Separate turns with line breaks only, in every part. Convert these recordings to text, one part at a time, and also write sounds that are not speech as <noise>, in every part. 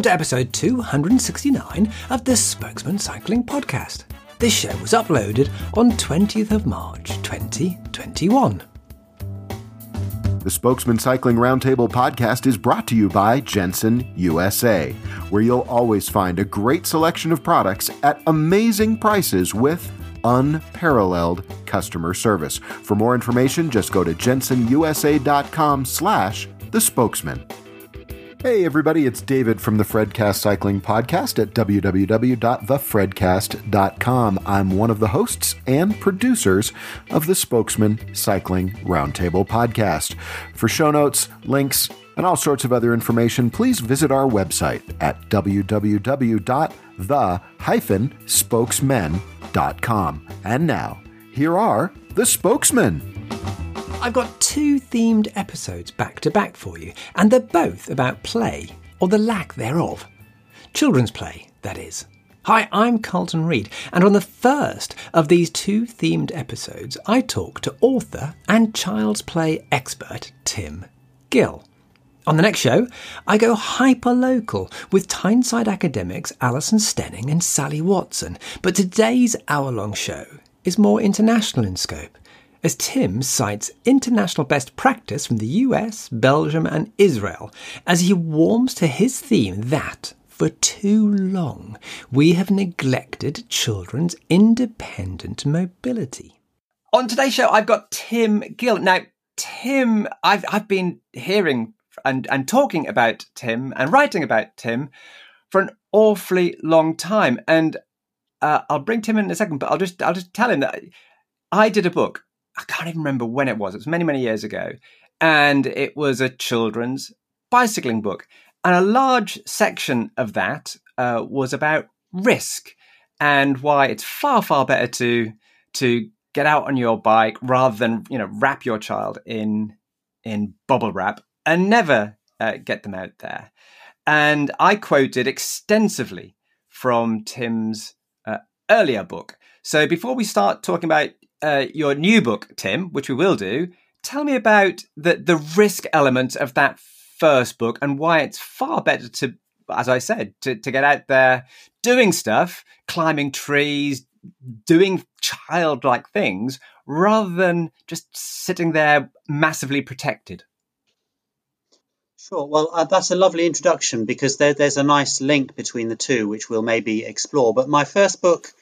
Welcome to episode 269 of the Spokesmen Cycling Podcast. This show was uploaded on 20th of March 2021.
The Spokesmen Cycling Roundtable podcast is brought to you by Jenson USA, where you'll always find a great selection of products at amazing prices with unparalleled customer service. For more information, just go to jensonusa.com slash the spokesmen. Hey everybody, it's David from the Fredcast Cycling Podcast at www.thefredcast.com. I'm one of the hosts and producers of the Spokesmen Cycling Roundtable Podcast. For show notes, links, and all sorts of other information, please visit our website at www.the-spokesmen.com. And now, here are the spokesmen.
I've got two themed episodes back to back for you, and they're both about play, or the lack thereof. Children's play, that is. Hi, I'm Carlton Reid, and on the first of these two themed episodes, I talk to author and child's play expert Tim Gill. On the next show, I go hyper local with Tyneside academics Alison Stenning and Sally Watson. But today's hour long show is more international in scope as Tim cites international best practice from the US, Belgium, and Israel as he warms to his theme that, for too long, we have neglected children's independent mobility. On today's show, I've got Tim Gill. Now, Tim, I've, I've been hearing and, and talking about Tim and writing about Tim for an awfully long time. And uh, I'll bring Tim in a second, but I'll just I'll just tell him that I did a book I can't even remember when it was. It was many, many years ago. And it was a children's bicycling book. And a large section of that uh, was about risk and why it's far, far better to to get out on your bike rather than you know wrap your child in in bubble wrap and never uh, get them out there. And I quoted extensively from Tim's uh, earlier book. So before we start talking about uh, your new book, Tim, which we will do, tell me about the the risk element of that first book and why it's far better to, as I said, to, to get out there doing stuff, climbing trees, doing childlike things, rather than just sitting there massively protected.
Sure. Well, uh, that's a lovely introduction because there, there's a nice link between the two, which we'll maybe explore. But my first book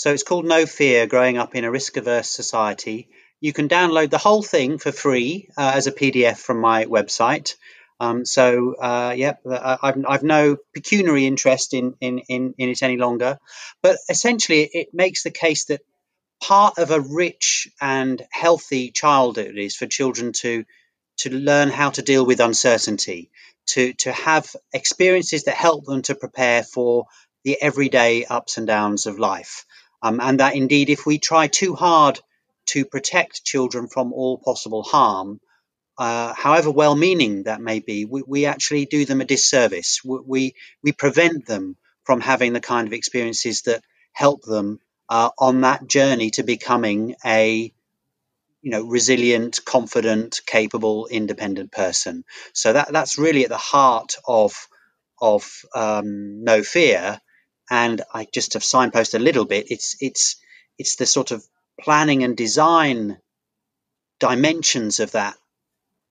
so it's called No Fear Growing Up in a Risk Averse Society. You can download the whole thing for free uh, as a PDF from my website. Um, so, uh, yeah, uh, I've, I've no pecuniary interest in, in, in, in it any longer. But essentially, it makes the case that part of a rich and healthy childhood is for children to to learn how to deal with uncertainty, to to have experiences that help them to prepare for the everyday ups and downs of life. Um, and that indeed, if we try too hard to protect children from all possible harm, uh, however well meaning that may be, we, we, actually do them a disservice. We, we prevent them from having the kind of experiences that help them uh, on that journey to becoming a you know resilient confident capable independent person so that that's really at the heart of of um, no fear and I just have signposted a little bit. It's it's it's the sort of planning and design dimensions of that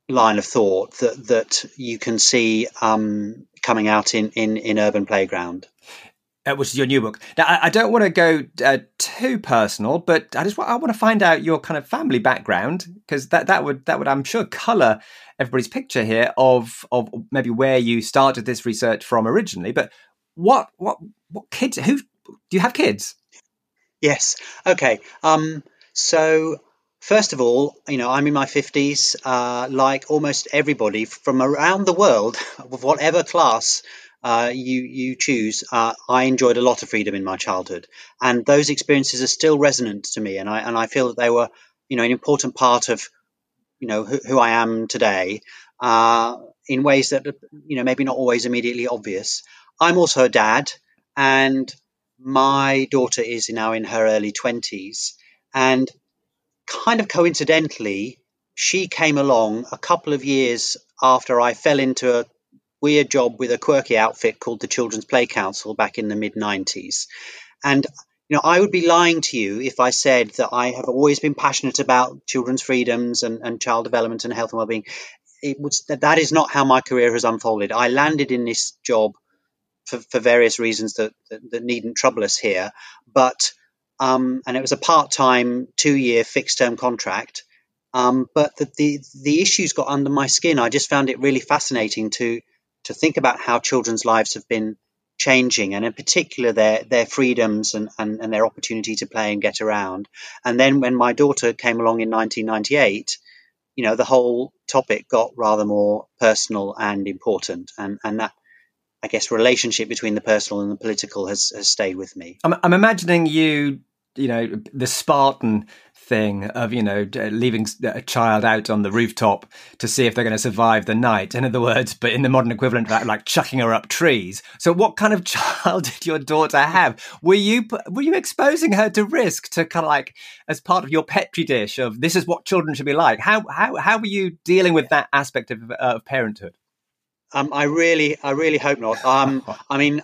line of thought that that you can see um, coming out in, in in urban playground.
Uh, which is your new book. Now, I, I don't want to go uh, too personal, but I just want, I want to find out your kind of family background because that that would that would I'm sure color everybody's picture here of of maybe where you started this research from originally. But what what what kids? Who do you have kids?
Yes. Okay. Um. So First of all, you know, I'm in my 50s, uh, like almost everybody from around the world, <laughs> of whatever class uh, you you choose. Uh, I enjoyed a lot of freedom in my childhood, and those experiences are still resonant to me, and I and I feel that they were, you know, an important part of, you know, who, who I am today, uh, in ways that you know maybe not always immediately obvious. I'm also a dad, and my daughter is now in her early 20s. And kind of coincidentally, she came along a couple of years after I fell into a weird job with a quirky outfit called the Children's Play Council back in the mid 90s. And you know, I would be lying to you if I said that I have always been passionate about children's freedoms and, and child development and health and well-being. It was that is not how my career has unfolded. I landed in this job for, for various reasons that, that, that needn't trouble us here, but um, and it was a part-time, two-year fixed-term contract. Um, but the, the the issues got under my skin. I just found it really fascinating to to think about how children's lives have been changing, and in particular their their freedoms and, and, and their opportunity to play and get around. And then when my daughter came along in 1998, you know, the whole topic got rather more personal and important, and and that I guess relationship between the personal and the political has has stayed with me.
I'm, I'm imagining you you know the Spartan thing of you know leaving a child out on the rooftop to see if they're going to survive the night. In other words, but in the modern equivalent of that, like chucking her up trees. So, what kind of <laughs> child did your daughter have? Were you were you exposing her to risk to kind of like as part of your petri dish of this is what children should be like? How how how were you dealing with that aspect of, uh, of parenthood?
Um, I really, I really hope not. Um, <laughs> I mean,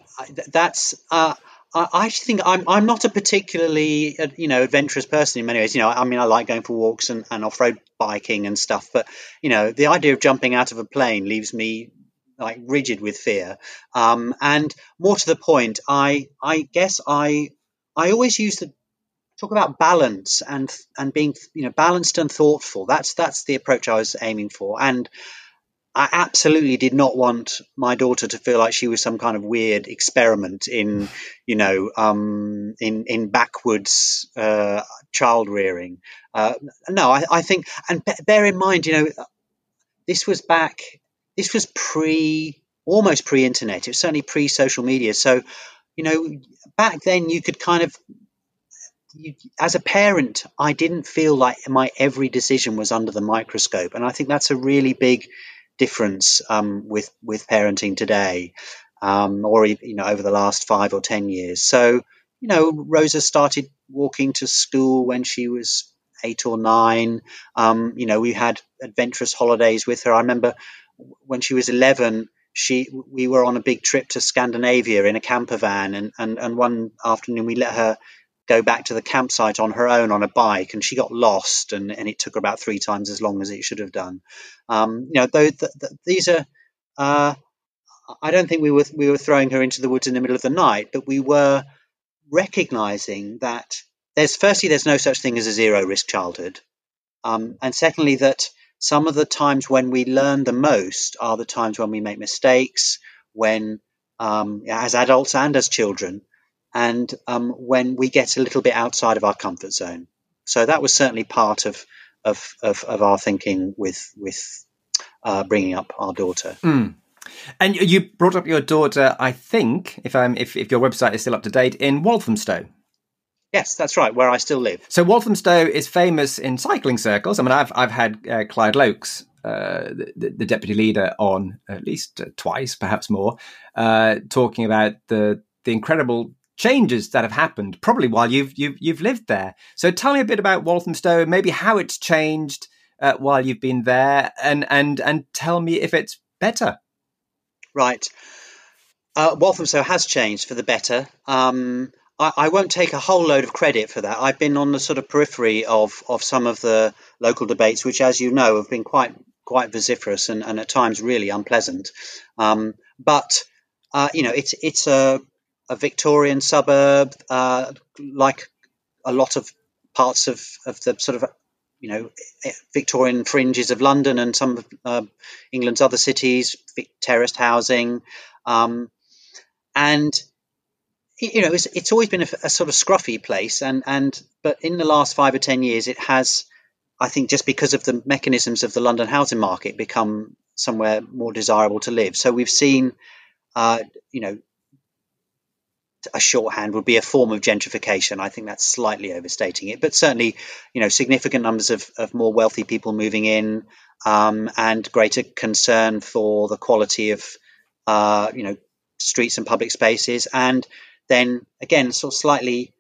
that's. Uh, I actually think I'm I'm not a particularly uh, you know adventurous person in many ways. You know, I mean, I like going for walks and, and off road biking and stuff, but you know, the idea of jumping out of a plane leaves me like rigid with fear. Um, and more to the point, I I guess I I always use the talk about balance and and being you know balanced and thoughtful. That's that's the approach I was aiming for, and I absolutely did not want my daughter to feel like she was some kind of weird experiment in, you know, um, in in backwoods uh, child rearing. Uh, no, I, I, think, and bear in mind, you know, this was back, this was pre, almost pre-internet. It was certainly pre-social media. So, you know, back then you could kind of as a parent, I didn't feel like my every decision was under the microscope, and I think that's a really big difference um, with with parenting today, um, or you know over the last five or ten years. So you know, Rosa started walking to school when she was eight or nine. Um, you know, we had adventurous holidays with her. I remember when she was eleven. She, we were on a big trip to Scandinavia in a camper van, and, and, and one afternoon we let her go back to the campsite on her own on a bike, and she got lost, and, and it took her about three times as long as it should have done. Um, you know, though th- th- these are, uh, I don't think we were we were throwing her into the woods in the middle of the night, but we were recognizing that there's firstly there's no such thing as a zero risk childhood, um, and secondly that some of the times when we learn the most are the times when we make mistakes, when um, as adults and as children, and um, when we get a little bit outside of our comfort zone. So that was certainly part of of, of, of our thinking with with uh, bringing up our daughter.
Mm. And you brought up your daughter, I think, if I'm if, if your website is still up to date, in Walthamstow.
Yes, that's right, where I still live.
So Walthamstow is famous in cycling circles. I mean, I've I've had uh, Clyde Loakes, uh, the, the, deputy leader, on at least uh, twice, perhaps more, uh, talking about the the incredible changes that have happened probably while you've you've you've lived there. So tell me a bit about Walthamstow, maybe how it's changed uh, while you've been there, and and and tell me if it's better.
Right, uh, Walthamstow has changed for the better. Um, I, won't take a whole load of credit for that. I've been on the sort of periphery of of some of the local debates, which, as you know, have been quite quite vociferous and, and at times really unpleasant. Um, but uh, you know, it's it's a a Victorian suburb, uh, like a lot of parts of, of the sort of you know Victorian fringes of London and some of uh, England's other cities, terraced housing, um, and you know it's, it's always been a, a, sort of scruffy place, and and but in the last five or ten years, it has, I think, just because of the mechanisms of the London housing market, become somewhere more desirable to live. So we've seen, uh, you know, a shorthand would be a form of gentrification. I think that's slightly overstating it, but certainly, you know, significant numbers of, of more wealthy people moving in, um, and greater concern for the quality of, uh, you know, streets and public spaces, and then again, sort of slightly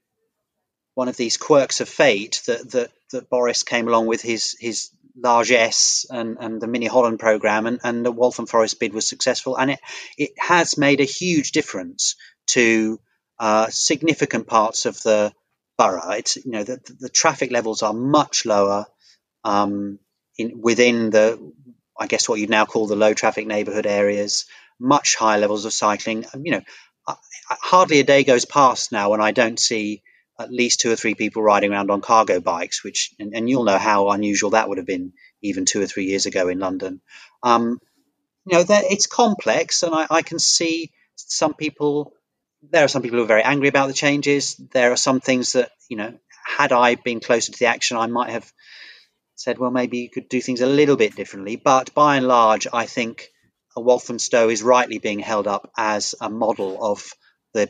one of these quirks of fate that that, that Boris came along with his his largesse and, and the Mini Holland program and, and the Waltham Forest bid was successful and it it has made a huge difference to uh, significant parts of the borough. It's you know the, the traffic levels are much lower um, in within the I guess what you'd now call the low traffic neighbourhood areas. Much higher levels of cycling. You know, hardly a day goes past now when I don't see at least two or three people riding around on cargo bikes, which and, and you'll know how unusual that would have been even two or three years ago in London. Um, you know, it's complex, and I, I can see some people. There are some people who are very angry about the changes. There are some things that you know, had I been closer to the action, I might have said, well, maybe you could do things a little bit differently. But by and large, I think Walthamstow is rightly being held up as a model of the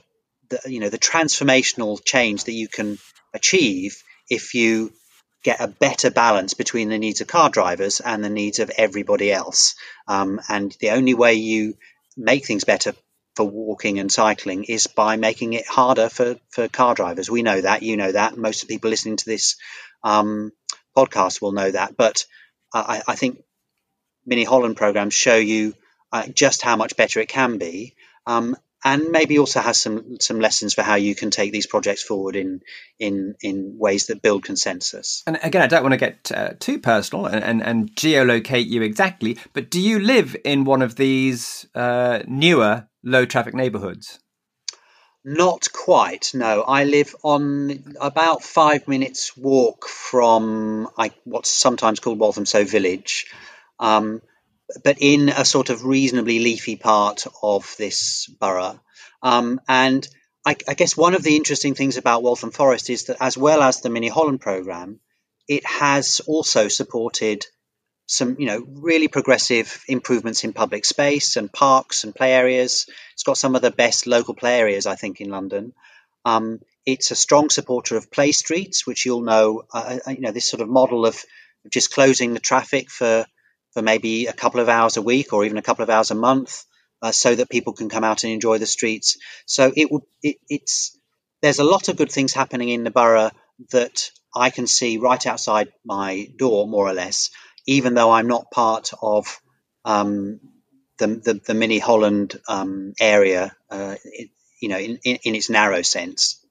the you know the transformational change that you can achieve if you get a better balance between the needs of car drivers and the needs of everybody else. Um, and the only way you make things better for walking and cycling is by making it harder for, for car drivers. We know that, you know that. Most of the people listening to this um, podcast will know that. But I, I think Mini Holland programs show you uh, just how much better it can be. Um, and maybe also has some some lessons for how you can take these projects forward in in in ways that build consensus.
And again, I don't want to get uh, too personal and, and, and geolocate you exactly, but do you live in one of these uh, newer low traffic neighbourhoods?
Not quite. No, I live on about five minutes walk from I, what's sometimes called Walthamstow Village. Um, but in a sort of reasonably leafy part of this borough. Um, and I, I, guess one of the interesting things about Waltham Forest is that, as well as the Mini Holland program, it has also supported some, you know, really progressive improvements in public space and parks and play areas. It's got some of the best local play areas, I think, in London. Um, it's a strong supporter of play streets, which you'll know, uh, uh you know, this sort of model of just closing the traffic for for maybe a couple of hours a week or even a couple of hours a month, uh, so that people can come out and enjoy the streets. So it would it, it's there's a lot of good things happening in the borough that I can see right outside my door, more or less, even though I'm not part of um, the, the, the mini Holland um, area, uh, it, you know, in, in, in, its narrow sense.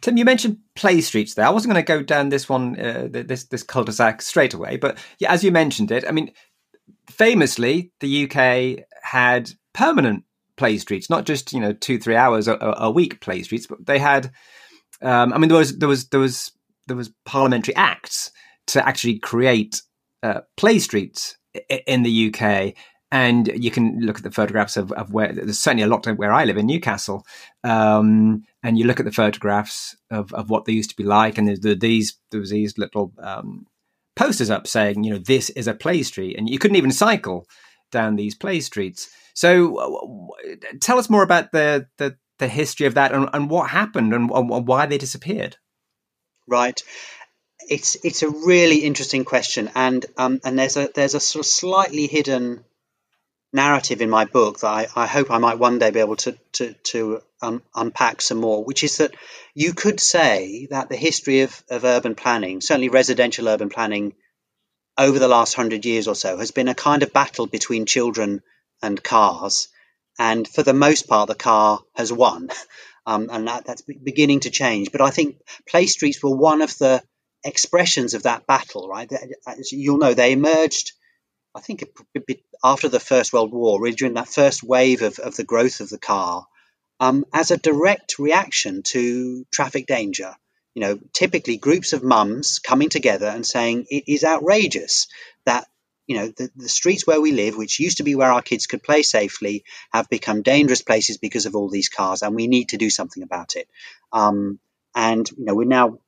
Tim, you mentioned play streets there. I wasn't going to go down this one, uh, this this cul-de-sac straight away, but yeah, as you mentioned it, I mean, famously, the UK had permanent play streets, not just you know two three hours a, a week play streets, but they had. Um, I mean, there was there was there was there was parliamentary acts to actually create uh, play streets in the UK, and you can look at the photographs of, of where there's certainly a lot where I live in Newcastle, um, and you look at the photographs of, of what they used to be like, and there's the, these there was these little um, posters up saying, you know, this is a play street, and you couldn't even cycle down these play streets. So, tell us more about the the, the history of that and, and what happened and, and why they disappeared.
Right it's it's a really interesting question, and um, and there's a there's a sort of slightly hidden narrative in my book that I, I hope I might one day be able to to, to um, unpack some more, which is that you could say that the history of, of urban planning, certainly residential urban planning, over the last hundred years or so, has been a kind of battle between children and cars, and for the most part, the car has won, <laughs> um, and that, that's beginning to change. But I think play streets were one of the expressions of that battle, right? As you'll know, they emerged I think after the First World War, really during that first wave of, of the growth of the car, um, as a direct reaction to traffic danger. You know, typically groups of mums coming together and saying it is outrageous that you know the, the streets where we live, which used to be where our kids could play safely, have become dangerous places because of all these cars, and we need to do something about it. Um, and you know, we're now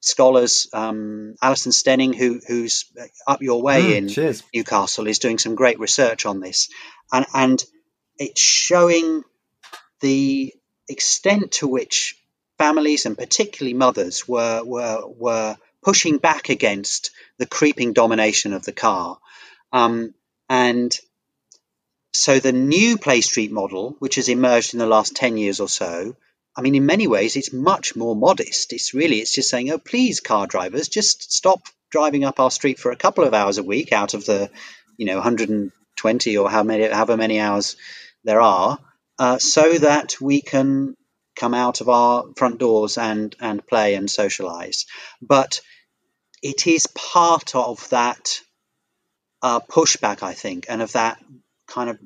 scholars, um, Alison Stenning, who, who's up your way mm, in cheers. Newcastle, is doing some great research on this, and and it's showing the extent to which families and particularly mothers were were were pushing back against the creeping domination of the car, um, and so the new Play Street model, which has emerged in the last ten years or so, I mean, in many ways, it's much more modest. It's really, it's just saying, oh, please, car drivers, just stop driving up our street for a couple of hours a week out of the, you know, 120 or how many, however many hours there are, uh, so that we can come out of our front doors and and play and socialize. But it is part of that uh, pushback, I think, and of that kind of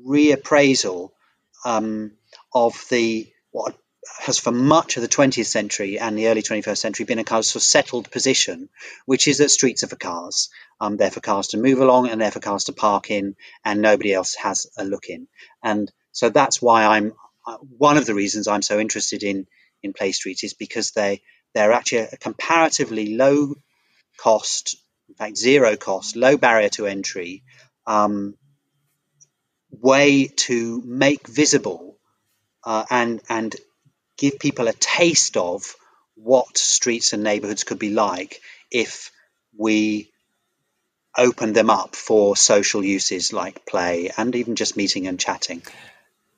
reappraisal um, of the what has for much of the 20th century and the early 21st century been a kind of, sort of settled position, which is that streets are for cars. Um, they're for cars to move along and they're for cars to park in, and nobody else has a look in. And so that's why I'm uh, one of the reasons I'm so interested in in Play streets is because they they're actually a comparatively low cost, in fact zero cost, low barrier to entry um, way to make visible uh, and and give people a taste of what streets and neighborhoods could be like if we opened them up for social uses like play and even just meeting and chatting.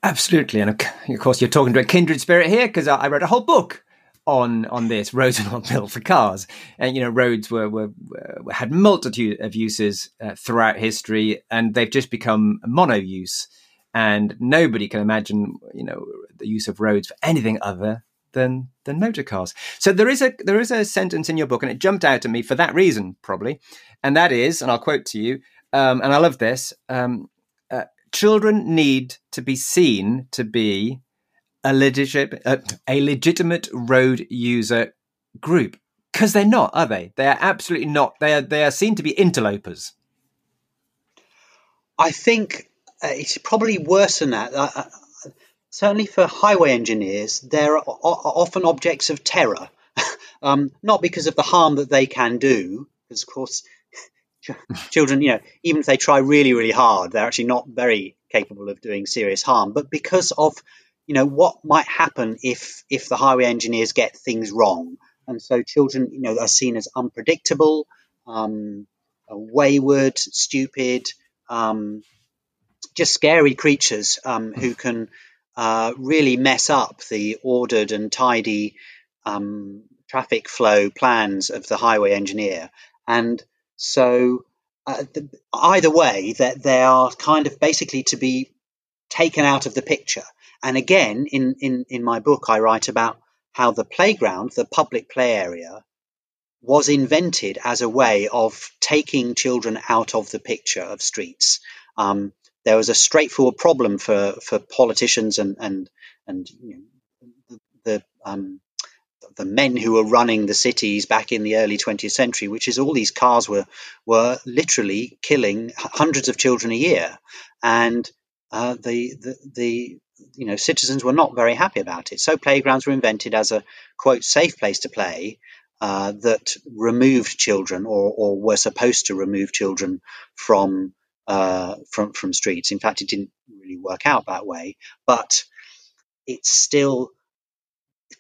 Absolutely, and of course, you're talking to a kindred spirit here because I wrote a whole book on on this. Roads are not built for cars, and you know, roads were were, were had multitude of uses uh, throughout history, and they've just become mono use. And nobody can imagine, you know, the use of roads for anything other than than motor cars. So there is a there is a sentence in your book, and it jumped out at me for that reason, probably, and that is, and I'll quote to you, um, and I love this. Um, children need to be seen to be a legitimate, uh, a legitimate road user group because they're not, are they? They are absolutely not. They are they are seen to be interlopers.
I think uh, it's probably worse than that. Uh, uh certainly for highway engineers, they're o- often objects of terror, <laughs> um, not because of the harm that they can do, because of course children, you know, even if they try really, really hard, they're actually not very capable of doing serious harm. But because of, you know, what might happen if if the highway engineers get things wrong, and so children, you know, are seen as unpredictable, um, wayward, stupid, um, just scary creatures um, who can uh, really mess up the ordered and tidy um, traffic flow plans of the highway engineer. And so uh, the, either way, that they are kind of basically to be taken out of the picture. And again, in, in, in my book, I write about how the playground, the public play area, was invented as a way of taking children out of the picture of streets. Um, there was a straightforward problem for, for politicians and and and you know, the, um, the men who were running the cities back in the early 20th century, which is all these cars were were literally killing hundreds of children a year, and uh, the, the the you know citizens were not very happy about it. So playgrounds were invented as a quote safe place to play uh, that removed children or, or were supposed to remove children from uh, from from streets. In fact, it didn't really work out that way, but it's still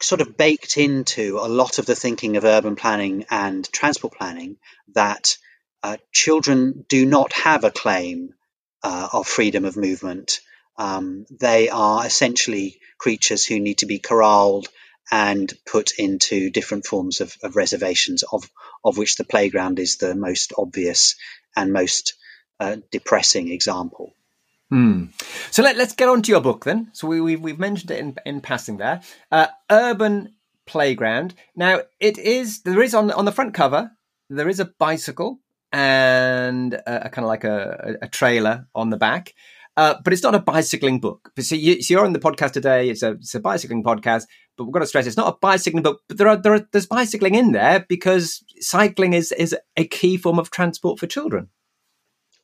sort of baked into a lot of the thinking of urban planning and transport planning that uh, children do not have a claim uh, of freedom of movement. Um, they are essentially creatures who need to be corralled and put into different forms of, of reservations, of, of which the playground is the most obvious and most uh, depressing example.
Hmm. So let, us get on to your book then. So we, we've, we've mentioned it in, in passing there. Uh, Urban Playground. Now it is there is on on the front cover there is a bicycle and a, a kind of like a, a, trailer on the back. Uh, but it's not a bicycling book. So, you, so you're on the podcast today. It's a, it's a bicycling podcast, but we've got to stress it's not a bicycling book. But there are, there are there's bicycling in there because cycling is is a key form of transport for children.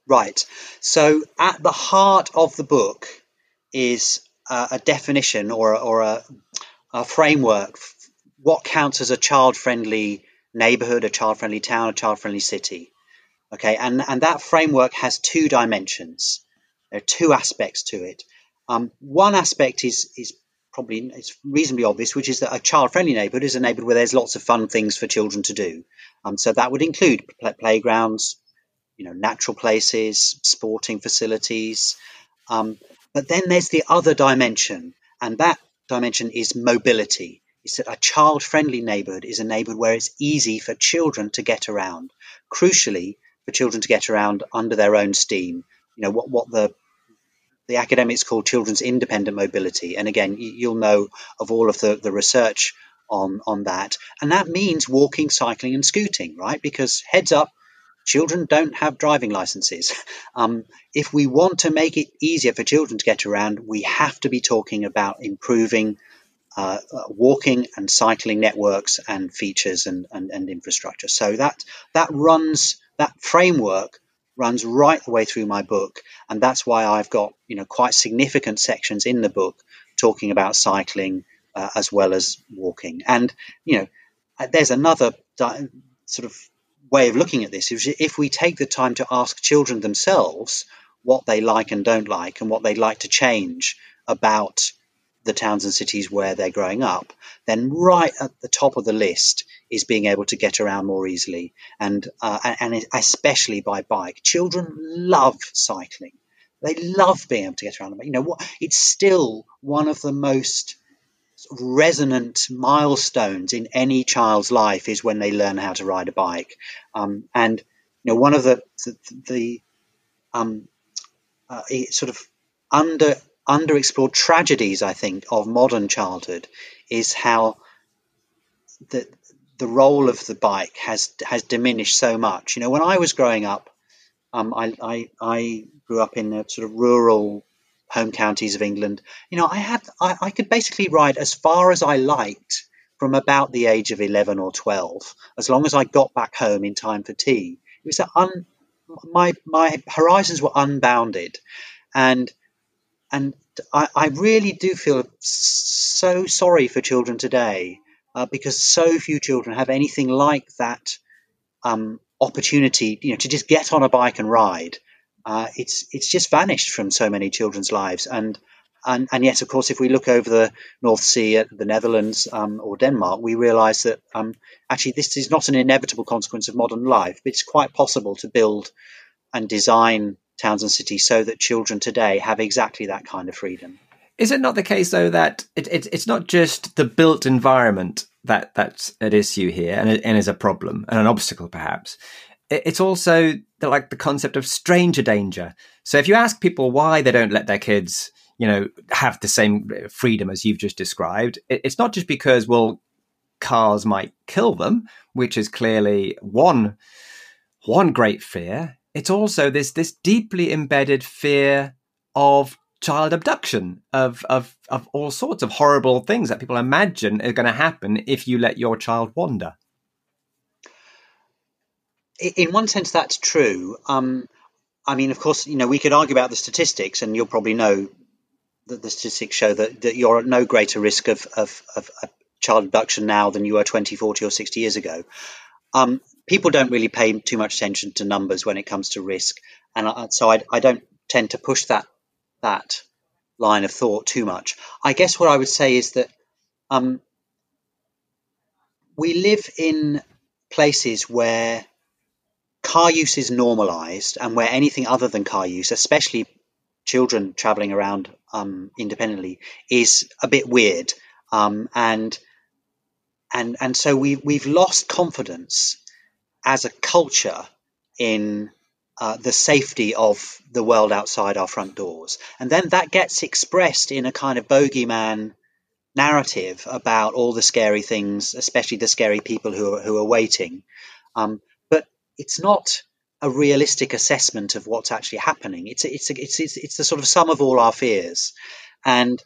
Right. So at the heart of the book is a definition or, or a, a framework. What counts as a child friendly neighborhood, a child friendly town, a child friendly city? Okay. And, and that framework has two dimensions. There are two aspects to it. Um, one aspect is, is probably it's reasonably obvious, which is that a child-friendly neighbourhood is a neighbourhood where there's lots of fun things for children to do. Um, so that would include playgrounds, you know, natural places, sporting facilities. Um, but then there's the other dimension, and that dimension is mobility. is that a child friendly neighborhood is a neighborhood where it's easy for children to get around. Crucially, for children to get around under their own steam. You know, what, what the the academics call children's independent mobility. And again, you'll know of all of the, the research on, on that. And that means walking, cycling, and scooting, right? Because heads up, children don't have driving licenses. Um, if we want to make it easier for children to get around, we have to be talking about improving uh, uh, walking and cycling networks and features and, and, and infrastructure. So that that runs that framework runs right the way through my book, and that's why I've got you know quite significant sections in the book talking about cycling uh, as well as walking. And you know, uh, there's another di- sort of way of looking at this. Is if we take the time to ask children themselves what they like and don't like, and what they'd like to change about the towns and cities where they're growing up, then right at the top of the list is being able to get around more easily, and uh, and especially by bike. Children love cycling; they love being able to get around. You know what? It's still one of the most resonant milestones in any child's life is when they learn how to ride a bike. Um, and you know, one of the the, the um, uh, sort of under underexplored tragedies, I think, of modern childhood is how the the role of the bike has has diminished so much. You know, when I was growing up, um, I, I, I grew up in the sort of rural home counties of England. You know, I had I, I could basically ride as far as I liked from about the age of eleven or twelve, as long as I got back home in time for tea. It was un, my my horizons were unbounded, and and I, I really do feel so sorry for children today uh, because so few children have anything like that um, opportunity, you know, to just get on a bike and ride. Uh, it's it's just vanished from so many children's lives, and and and yet, of course, if we look over the North Sea at the Netherlands um, or Denmark, we realise that um, actually this is not an inevitable consequence of modern life, but it's quite possible to build and design towns and cities so that children today have exactly that kind of freedom.
Is it not the case though that it, it, it's not just the built environment that that's at issue here and, and is a problem and an obstacle perhaps? It, it's also the, like the concept of stranger danger. So if you ask people why they don't let their kids, you know, have the same uh, freedom as you've just described, it, it's not just because well, cars might kill them, which is clearly one one great fear it's also this this deeply embedded fear of child abduction of of of all sorts of horrible things that people imagine are going to happen if you let your child wander.
In one sense, that's true. Um, I mean, of course, you know, we could argue about the statistics, and you'll probably know that the statistics show that, that you're at no greater risk of, of, of, child abduction now than you were 20, 40, or 60 years ago. Um, people don't really pay too much attention to numbers when it comes to risk, and I, so I, I don't tend to push that that line of thought too much. I guess what I would say is that um, we live in places where car use is normalized and where anything other than car use, especially children traveling around um, independently, is a bit weird. Um, and and and so we we've lost confidence as a culture in uh, the safety of the world outside our front doors. And then that gets expressed in a kind of bogeyman narrative about all the scary things, especially the scary people who are, who are waiting. Um, it's not a realistic assessment of what's actually happening. It's a, it's, a, it's it's it's the sort of sum of all our fears, and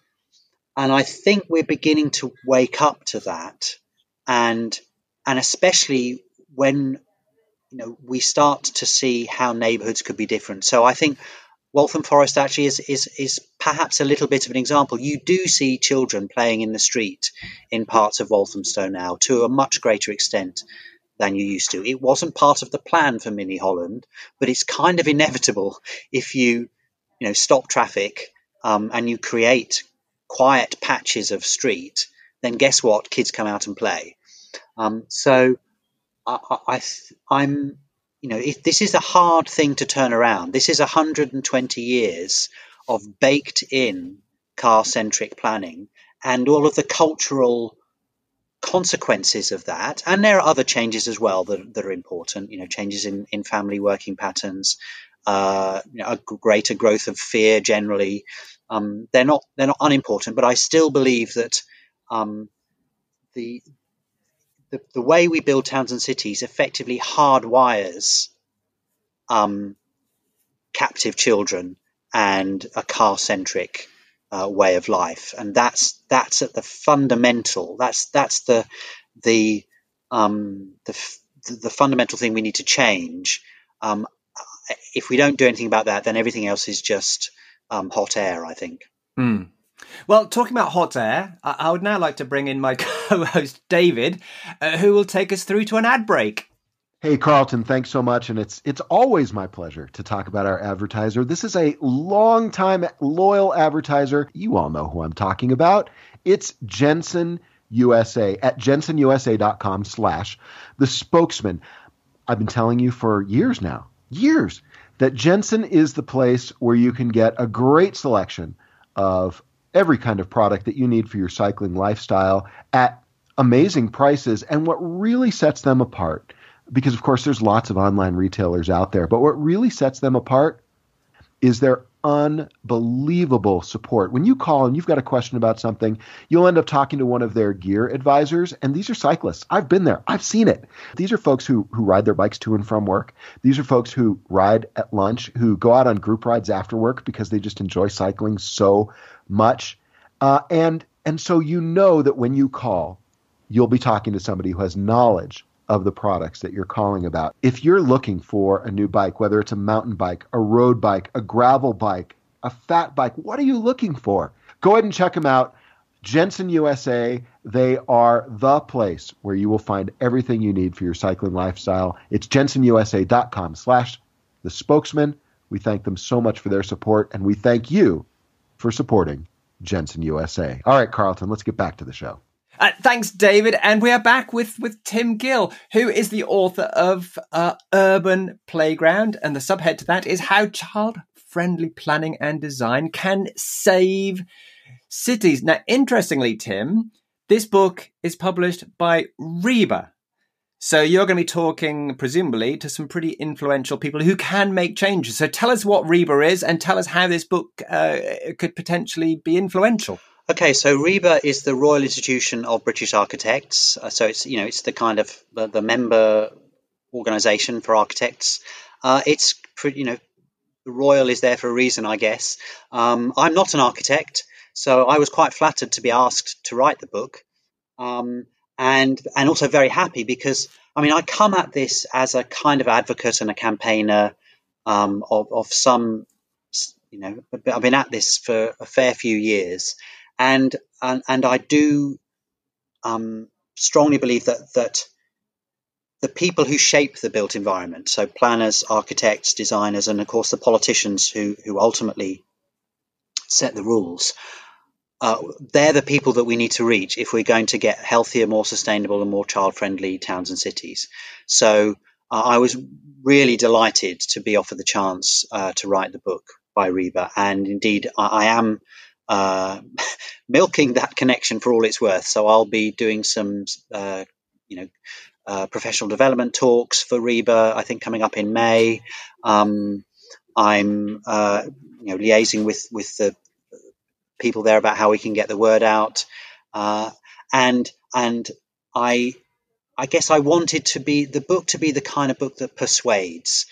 and I think we're beginning to wake up to that, and and especially when you know we start to see how neighbourhoods could be different. So I think Waltham Forest actually is, is is perhaps a little bit of an example. You do see children playing in the street in parts of Walthamstow now to a much greater extent than you used to. It wasn't part of the plan for Mini Holland, but it's kind of inevitable if you you know stop traffic um, and you create quiet patches of street. Then guess what? Kids come out and play. Um, so I, am you know if this is a hard thing to turn around. This is 120 years of baked in car centric planning and all of the cultural consequences of that, and there are other changes as well that, that are important. You know, changes in, in family working patterns, uh, you know, a greater growth of fear generally. Um, they're not they're not unimportant, but I still believe that um, the, the the way we build towns and cities effectively hardwires um, captive children and a car centric uh, way of life, and that's that's at the fundamental. That's that's the the um, the, the fundamental thing we need to change. Um, if we don't do anything about that, then everything else is just um, hot air. I think.
Mm. Well, talking about hot air, I, would now like to bring in my <laughs> co-host David, uh, who will take us through to an ad break.
Hey Carlton, thanks so much, and it's it's always my pleasure to talk about our advertiser. This is a long-time loyal advertiser. You all know who I'm talking about. It's Jenson USA at jensonusa.com slash the spokesmen. I've been telling you for years now, years, that Jenson is the place where you can get a great selection of every kind of product that you need for your cycling lifestyle at amazing prices. And what really sets them apart because of course there's lots of online retailers out there, but what really sets them apart is their unbelievable support. When you call and you've got a question about something, you'll end up talking to one of their gear advisors, and these are cyclists. I've been there. I've seen it. These are folks who who ride their bikes to and from work. These are folks who ride at lunch, who go out on group rides after work because they just enjoy cycling so much. Uh, and and so you know that when you call, you'll be talking to somebody who has knowledge of the products that you're calling about. If you're looking for a new bike, whether it's a mountain bike, a road bike, a gravel bike, a fat bike, what are you looking for? Go ahead and check them out. Jenson USA, they are the place where you will find everything you need for your cycling lifestyle. It's jensonusa.com slash the spokesmen. We thank them so much for their support, and we thank you for supporting Jenson USA. All right, Carlton, let's get back to the show.
Uh, thanks, David. And we are back with, with Tim Gill, who is the author of uh, Urban Playground. And the subhead to that is How Child Friendly Planning and Design Can Save Cities. Now, interestingly, Tim, this book is published by RIBA. So you're going to be talking, presumably, to some pretty influential people who can make changes. So tell us what RIBA is and tell us how this book uh, could potentially be influential.
Okay, so RIBA is the Royal Institution of British Architects. Uh, so it's you know it's the kind of the, the member organisation for architects. Uh, it's you know the Royal is there for a reason, I guess. Um, I'm not an architect, so I was quite flattered to be asked to write the book, um, and and also very happy because I mean I come at this as a kind of advocate and a campaigner um, of of some you know I've been at this for a fair few years and and, and I do um, strongly believe that that the people who shape the built environment, so planners, architects, designers, and of course the politicians who who ultimately set the rules, uh, they're the people that we need to reach if we're going to get healthier, more sustainable, and more child-friendly towns and cities. So uh, I was really delighted to be offered the chance uh, to write the book by RIBA, and indeed I, I am uh, <laughs> milking that connection for all it's worth. So I'll be doing some, uh, you know, uh, professional development talks for RIBA. I think coming up in May. Um, I'm, uh, you know, liaising with with the people there about how we can get the word out, uh, and and I. I guess I wanted to be the book to be the kind of book that persuades.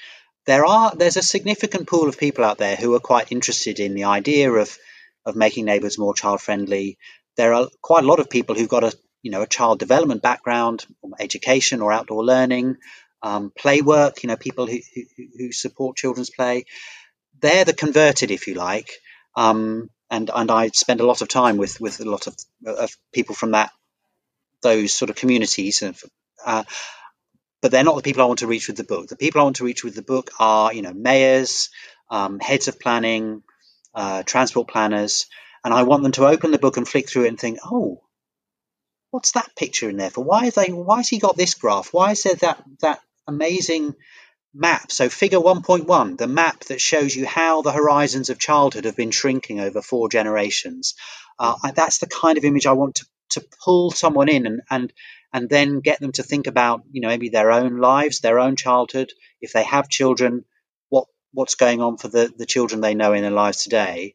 There are there's a significant pool of people out there who are quite interested in the idea of of making neighbours more child friendly. There are quite a lot of people who've got a you know a child development background, education or outdoor learning, um, play work. You know people who, who, who support children's play. They're the converted, if you like. Um, and and I spend a lot of time with with a lot of, of people from that those sort of communities. Uh, but they're not the people I want to reach with the book. The people I want to reach with the book are, you know, mayors, um, heads of planning, uh, transport planners, and I want them to open the book and flick through it and think, oh, what's that picture in there for? Why is they? Why has he got this graph? Why is there that that amazing map? So figure 1.1, the map that shows you how the horizons of childhood have been shrinking over four generations. Uh, that's the kind of image I want to to pull someone in and and and then get them to think about you know maybe their own lives, their own childhood, if they have children, what's going on for the the children they know in their lives today,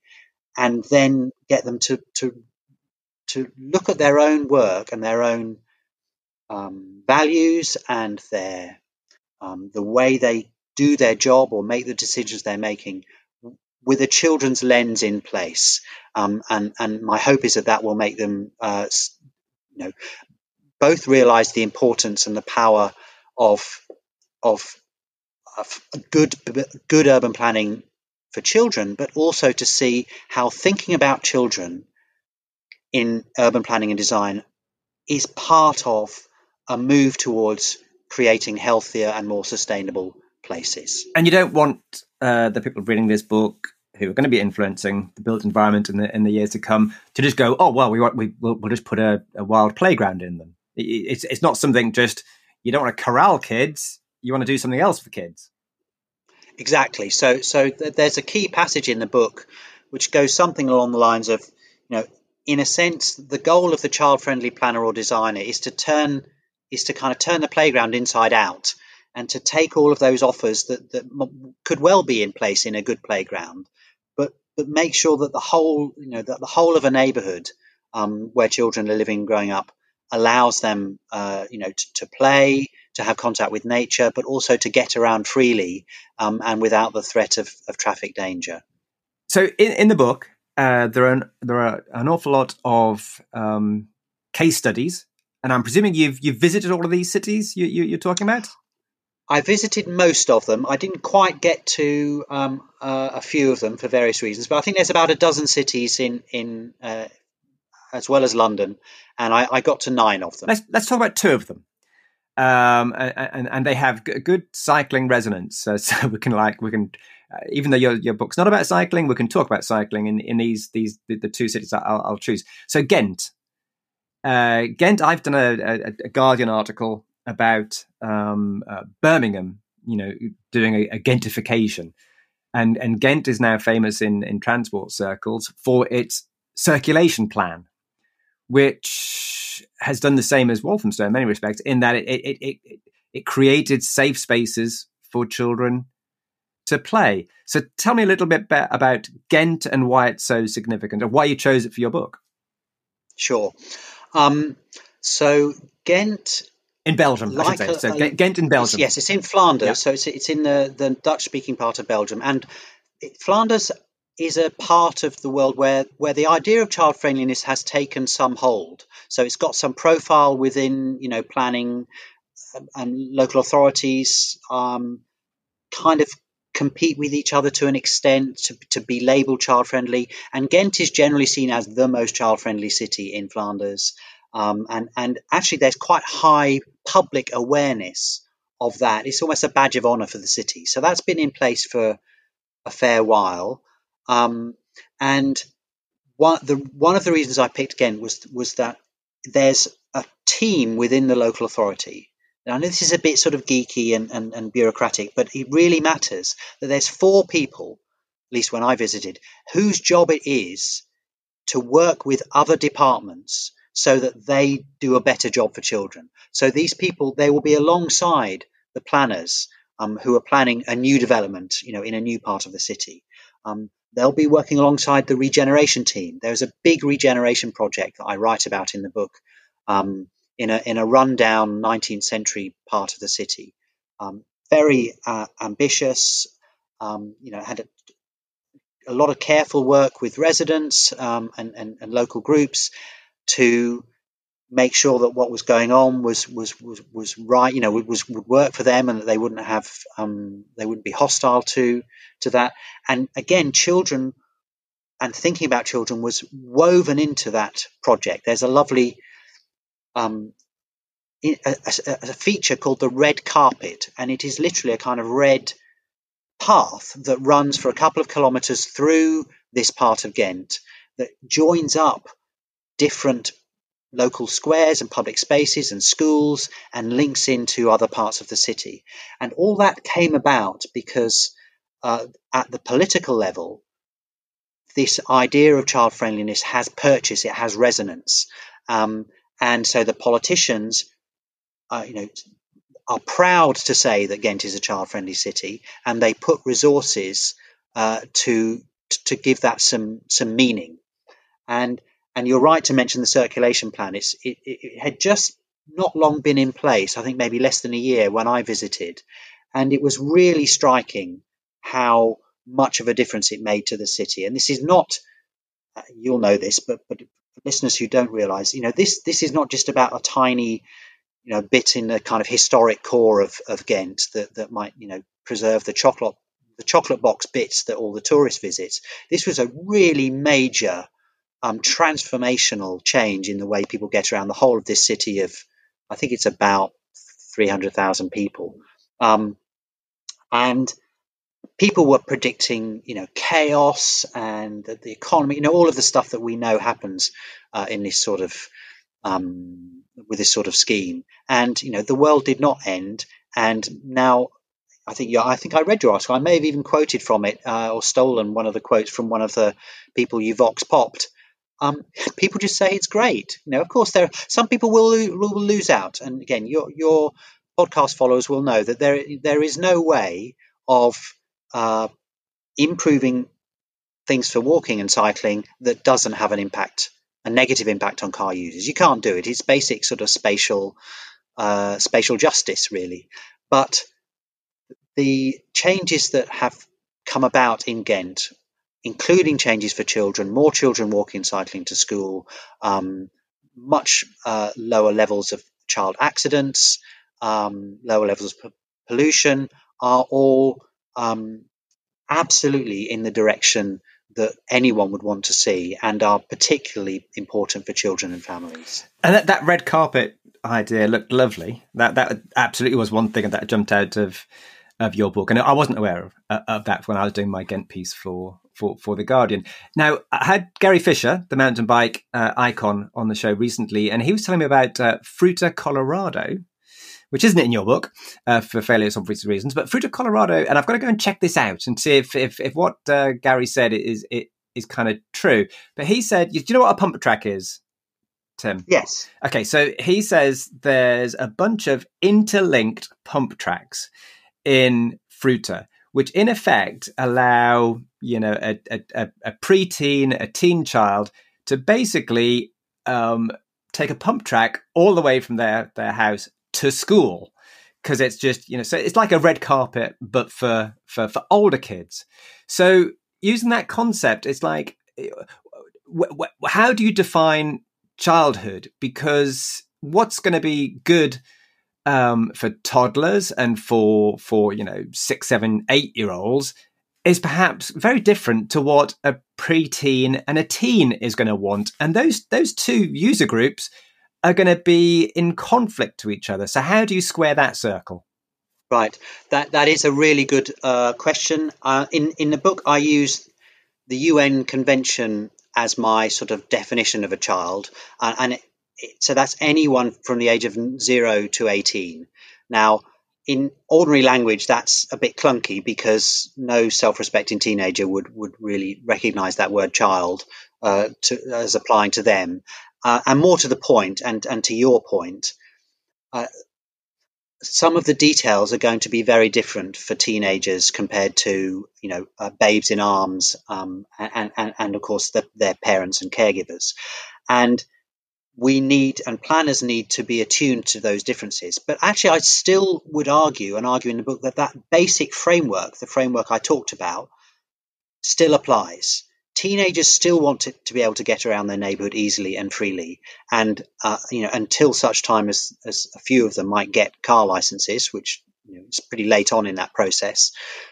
and then get them to to to look at their own work and their own um, values and their um, the way they do their job or make the decisions they're making with a children's lens in place. Um, and and my hope is that that will make them, uh, you know, both realise the importance and the power of, of good good urban planning for children, but also to see how thinking about children in urban planning and design is part of a move towards creating healthier and more sustainable places.
And you don't want uh, the people reading this book who are going to be influencing the built environment in the in the years to come to just go, oh well, we want we we'll, we'll just put a, a, wild playground in them. It's it's not something just you don't want to corral kids. You want to do something else for kids.
Exactly. So so th- there's a key passage in the book which goes something along the lines of, you know, in a sense, the goal of the child-friendly planner or designer is to turn is to kind of turn the playground inside out and to take all of those offers that, that could well be in place in a good playground but but make sure that the whole, you know, that the whole of a neighbourhood um, where children are living, growing up, allows them, uh, you know, to, play, to have contact with nature, but also to get around freely um, and without the threat of, of traffic danger.
So, in, in the book, uh, there are an, there are an awful lot of um, case studies, and I'm presuming you've you've visited all of these cities you, you, you're talking about.
I visited most of them. I didn't quite get to um, uh, a few of them for various reasons, but I think there's about a dozen cities in in uh, as well as London, and I, I, got to nine of them.
Let's let's talk about two of them. Um, and, and they have good cycling resonance, <laughs> so, we can like we can uh, even though your your book's not about cycling, we can talk about cycling in, in these these the, the two cities I'll, I'll, choose. So Ghent, uh, Ghent. I've done a, a, a Guardian article about um, uh, Birmingham, you know, doing a, a, Ghentification, and and Ghent is now famous in in transport circles for its circulation plan, which has done the same as Walthamstow in many respects, in that it it it, it, it created safe spaces for children to play. So tell me a little bit about Ghent and why it's so significant, and why you chose it for your book.
Sure. Um, so Ghent
in Belgium, like I should say. So Ghent in Belgium.
Yes, it's in Flanders. Yeah. So it's it's in the, the Dutch speaking part of Belgium, and it, Flanders is a part of the world where where the idea of child friendliness has taken some hold. So it's got some profile within you know planning and local authorities. Um, kind of compete with each other to an extent to, to be labeled child friendly and ghent is generally seen as the most child friendly city in flanders um, and, and actually, there's quite high public awareness of that. It's almost a badge of honor for the city. So that's been in place for a fair while. Um, and one, the, one of the reasons I picked Ghent was, was that there's a team within the local authority. Now, I know this is a bit sort of geeky and, and, and bureaucratic, but it really matters that there's four people, at least when I visited, whose job it is to work with other departments so that they do a better job for children. So these people, they will be alongside the planners um, who are planning a new development, you know, in a new part of the city. Um, they'll be working alongside the regeneration team. There's a big regeneration project that I write about in the book um, in a in a rundown 19th century part of the city. Um, very uh, ambitious. Um, you know, had a, a, lot of careful work with residents um, and, and, and local groups to make sure that what was going on was was was, was right you know was would work for them and that they wouldn't have um, they wouldn't be hostile to to that. And again children and thinking about children was woven into that project. There's a lovely um, a, a, a feature called the red carpet and it is literally a kind of red path that runs for a couple of kilometers through this part of Ghent that joins up different local squares and public spaces and schools and links into other parts of the city. And all that came about because uh, at the political level, this idea of child friendliness has purchase, it has resonance. Um, and so the politicians, uh, you know, are proud to say that Ghent is a child-friendly city, and they put resources uh, to to give that some some meaning. And and you're right to mention the circulation plan. It's it, it had just not long been in place. I think maybe less than a year when I visited, and it was really striking how much of a difference it made to the city. And this is not uh, you'll know this, but but listeners who don't realise, you know, this this is not just about a tiny you know bit in the kind of historic core of, of Ghent that, that might you know preserve the chocolate the chocolate box bits that all the tourists visit. This was a really major um, transformational change in the way people get around the whole of this city of I think it's about three hundred thousand people, um, and people were predicting you know chaos and the economy, you know all of the stuff that we know happens uh, in this sort of um, with this sort of scheme. And you know, the world did not end. And now, I think yeah, I think I read your article. I may have even quoted from it uh, or stolen one of the quotes from one of the people you vox popped. Um, people just say it's great. You know, of course, there some people will will lose out. And again, your your podcast followers will know that there there is no way of uh, improving things for walking and cycling that doesn't have an impact a negative impact on car users. You can't do it. It's basic sort of spatial uh, spatial justice, really. But the changes that have come about in Ghent, including changes for children, more children walking, cycling to school, um, much uh, lower levels of child accidents, um, lower levels of pollution, are all um, absolutely in the direction that anyone would want to see and are particularly important for children and families.
And that, that red carpet idea looked lovely. That that absolutely was one thing that jumped out of of your book, and I wasn't aware of, of that when I was doing my Ghent piece for for for the Guardian. Now, I had Gary Fisher, the mountain bike uh, icon, on the show recently, and he was telling me about uh, Fruita, Colorado, which isn't in your book uh, for fairly obvious reasons. But Fruita Colorado, and I've got to go and check this out and see if if, if what uh, Gary said is it is kind of true. But he said, do you know what a pump track is? Tim?
Yes.
Okay, so he says there's a bunch of interlinked pump tracks in Fruita, which in effect allow you know a, a, a preteen, a teen child to basically um, take a pump track all the way from their their house to school. Because it's just you know so it's like a red carpet but for for for older kids. So using that concept it's like how do you define childhood? Because what's going to be good um, for toddlers and for for you know six seven eight year olds is perhaps very different to what a preteen and a teen is going to want and those those two user groups are going to be in conflict to each other. So how do you square that circle?
Right, that that is a really good uh, question. Uh, in in the book, I use the UN Convention as my sort of definition of a child, uh, and it, so that's anyone from the age of zero to eighteen. Now, in ordinary language, that's a bit clunky because no self-respecting teenager would would really recognise that word child uh, to, as applying to them. Uh, and more to the point, and, and to your point, uh, some of the details are going to be very different for teenagers compared to you know uh, babes in arms um, and, and, and of course the, their parents and caregivers and we need and planners need to be attuned to those differences. But actually i still would argue and argue in the book that that basic framework the framework i talked about still applies. Teenagers still want to, to, be able to get around their neighborhood easily and freely. And uh, you know until such time as, as a few of them might get car licenses which you know, is pretty late on in that process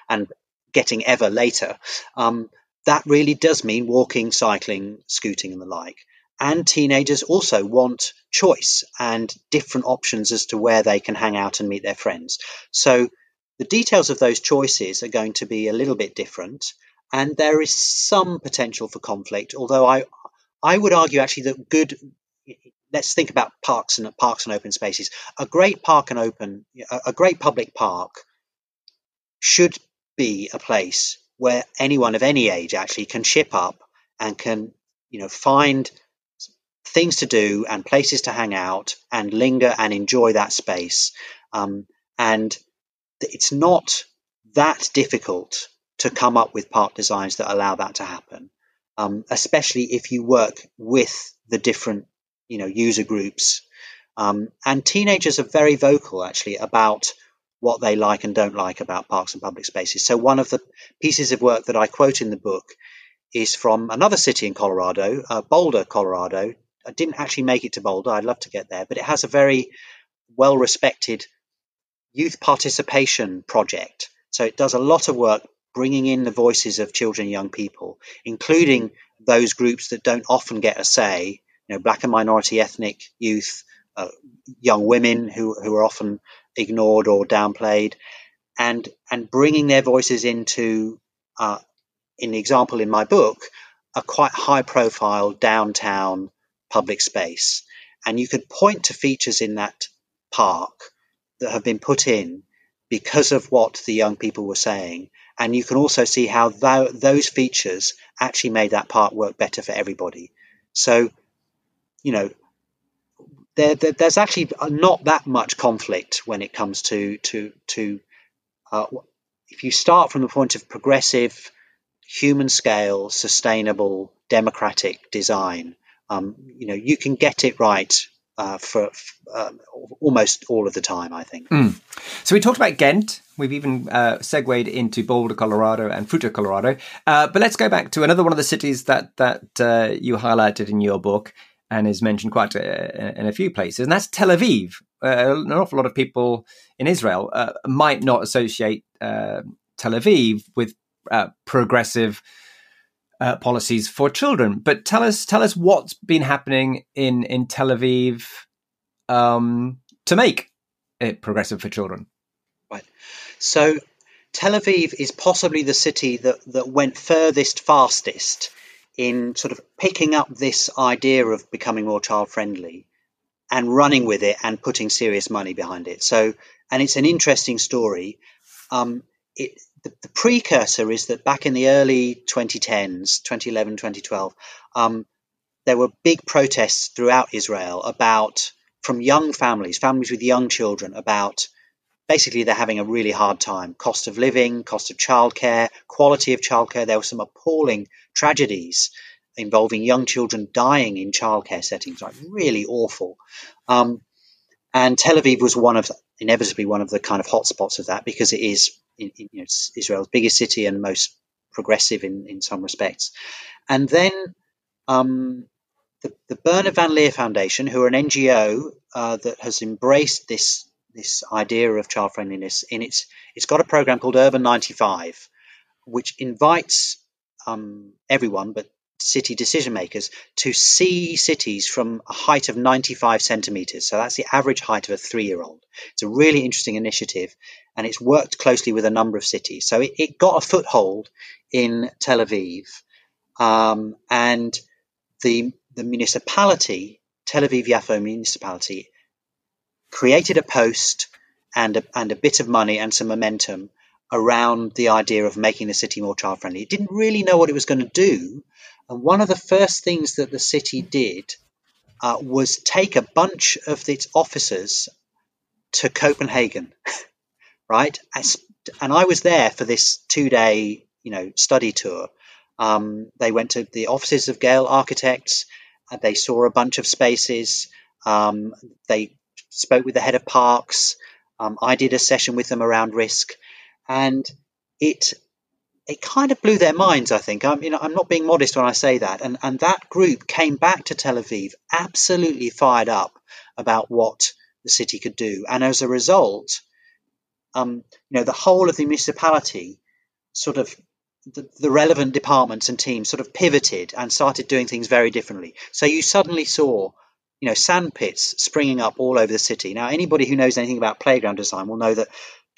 and getting ever later um, that really does mean walking cycling scooting and the like and teenagers also want choice and different options as to where they can hang out and meet their friends so the details of those choices are going to be a little bit different and there is some potential for conflict. Although I, I would argue actually that good. Let's think about parks and parks and open spaces. A great park and open, a great public park, should be a place where anyone of any age actually can ship up and can, you know, find things to do and places to hang out and linger and enjoy that space. Um, and it's not that difficult to come up with park designs that allow that to happen, um, especially if you work with the different you know user groups. Um, and teenagers are very vocal actually about what they like and don't like about parks and public spaces. So one of the pieces of work that I quote in the book is from another city in Colorado, uh, Boulder, Colorado. I didn't actually make it to Boulder. I'd love to get there, but it has a very well respected youth participation project. So it does a lot of work bringing in the voices of children and young people, including those groups that don't often get a say, you know, black and minority ethnic youth, uh, young women who, who are often ignored or downplayed, and and bringing their voices into, uh, in the example in my book, a quite high profile downtown public space, and you could point to features in that park that have been put in because of what the young people were saying. And you can also see how th- those features actually made that park work better for everybody. So, you know, there, there, there's actually not that much conflict when it comes to to to uh, if you start from the point of progressive, human scale, sustainable, democratic design. Um, you know, you can get it right uh, for uh, almost all of the time, I think.
Mm. So we talked about Ghent. We've even uh, segued into Boulder, Colorado, and Fruita, Colorado. Uh, but let's go back to another one of the cities that that uh, you highlighted in your book and is mentioned quite a, in a few places, and that's Tel Aviv. Uh, an awful lot of people in Israel might not associate Tel Aviv with progressive uh, policies for children. But tell us, tell us what's been happening in in Tel Aviv um, to make it progressive for children.
Right. So Tel Aviv is possibly the city that that went furthest, fastest in sort of picking up this idea of becoming more child friendly and running with it and putting serious money behind it. So, and it's an interesting story. Um, it, the, the, precursor is that back in the early 2010s, 2011, 2012, um, there were big protests throughout Israel about, from young families, families with young children, about basically they're having a really hard time. Cost of living, cost of childcare, quality of childcare. There were some appalling tragedies involving young children dying in childcare settings, like really awful. Um, and Tel Aviv was one of inevitably one of the kind of hotspots of that because it is in, in, you know, Israel's biggest city and most progressive in, in some respects. And then um, the, the Bernard Van Leer Foundation, who are an NGO uh, that has embraced this this idea of child friendliness in its it's got a program called Urban 95, which invites um, everyone, but city decision makers to see cities from a height of 95 centimeters. So that's the average height of a three year old. It's a really interesting initiative and it's worked closely with a number of cities. So it, it got a foothold in Tel Aviv. Um, and the, the municipality, Tel Aviv Yafo municipality, created a post and a, and a bit of money and some momentum around the idea of making the city more child friendly. It didn't really know what it was going to do, and one of the first things that the city did uh, was take a bunch of its officers to Copenhagen, <laughs> right? And I was there for this two-day, you know, study tour. Um, they went to the offices of Gehl Architects. Uh, they saw a bunch of spaces. Um, they spoke with the head of parks. Um, I did a session with them around risk, and it it kind of blew their minds. I think I'm, you know, I'm not being modest when I say that. And and that group came back to Tel Aviv absolutely fired up about what the city could do, and as a result, um, you know, the whole of the municipality sort of the, the, relevant departments and teams sort of pivoted and started doing things very differently. So you suddenly saw, you know, sand pits springing up all over the city. Now, anybody who knows anything about playground design will know that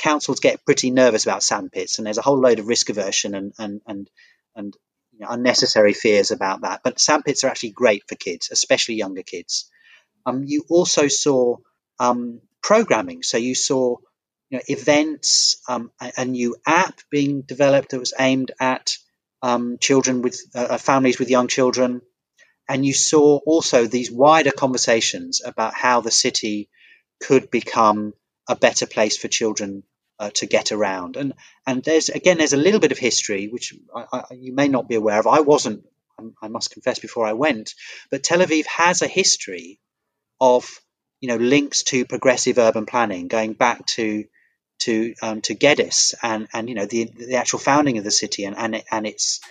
councils get pretty nervous about sandpits, and there's a whole load of risk aversion and and and and you know, unnecessary fears about that. But sandpits are actually great for kids, especially younger kids. Um, you also saw um, programming, so you saw you know, events, um, a, a, new app being developed that was aimed at um, children with uh, uh, families with young children. and you saw also these wider conversations about how the city could become a better place for children uh, to get around. And and there's again there's a little bit of history which I, I, you may not be aware of. I wasn't. I must confess before I went, but Tel Aviv has a history of you know links to progressive urban planning going back to to um, to Geddes and and you know the the actual founding of the city and and, and its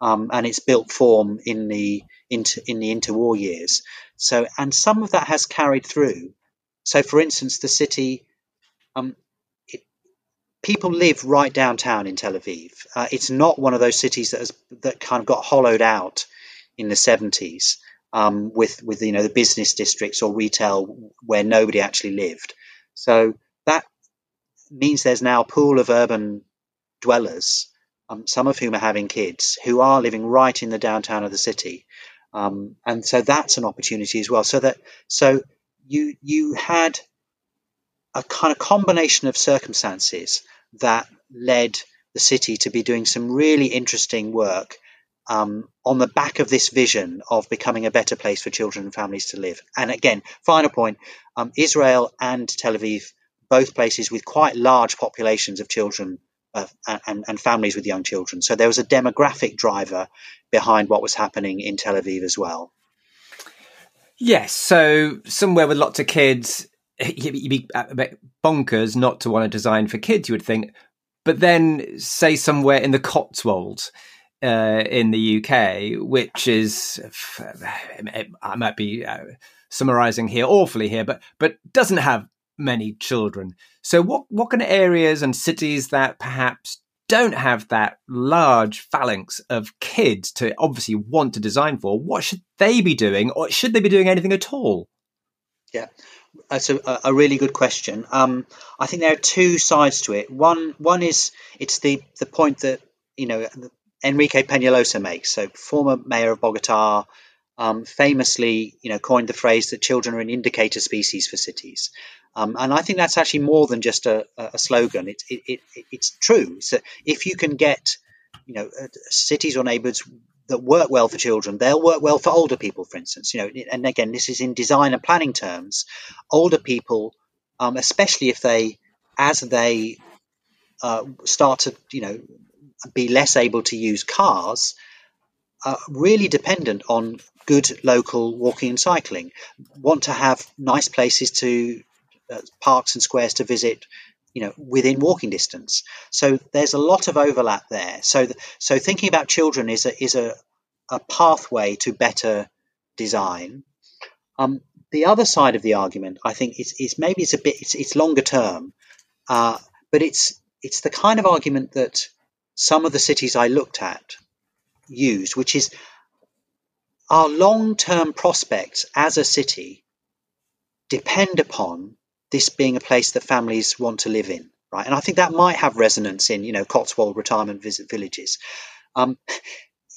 um, and its built form in the into in the interwar years. So and some of that has carried through. So for instance, the city. Um, it, people live right downtown in Tel Aviv. Uh, it's not one of those cities that has that kind of got hollowed out in the 70s um, with with you know the business districts or retail where nobody actually lived. So that means there's now a pool of urban dwellers, um, some of whom are having kids, who are living right in the downtown of the city, um, and so that's an opportunity as well. So that so you you had a kind of combination of circumstances that led the city to be doing some really interesting work um, on the back of this vision of becoming a better place for children and families to live. And again, final point um, Israel and Tel Aviv, both places with quite large populations of children uh, and, and, families with young children. So there was a demographic driver behind what was happening in Tel Aviv as well.
Yes. So somewhere with lots of kids, <laughs> you'd be bit bonkers not to want to design for kids, you would think. But then, say somewhere in the Cotswolds, uh, in the UK, which is <sighs> I might be uh, summarising here awfully here, but but doesn't have many children. So what what kind of areas and cities that perhaps don't have that large phalanx of kids to obviously want to design for, what should they be doing, or should they be doing anything at all?
Yeah, that's a, a really good question. Um, I think there are two sides to it. One one is it's the the point that you know Enrique Peñalosa makes. So, former mayor of Bogota, um, famously, you know, coined the phrase that children are an indicator species for cities. Um, and I think that's actually more than just a, a slogan. It, it, it, it's true. So if you can get, you know, uh, cities or neighborhoods that work well for children, they'll work well for older people, for instance. You know, and again, this is in design and planning terms. Older people, um, especially if they, as they uh, start to, you know, be less able to use cars are really dependent on good local walking and cycling, want to have nice places to uh, parks and squares to visit you know within walking distance. So there's a lot of overlap there. So so thinking about children is a is a, a pathway to better design. Um, the other side of the argument i think is, is maybe it's a bit it's, it's longer term uh, but it's it's the kind of argument that some of the cities I looked at used, which is our long term prospects as a city depend upon this being a place that families want to live in, right? And I think that might have resonance in, you know, Cotswold retirement visit villages. Um,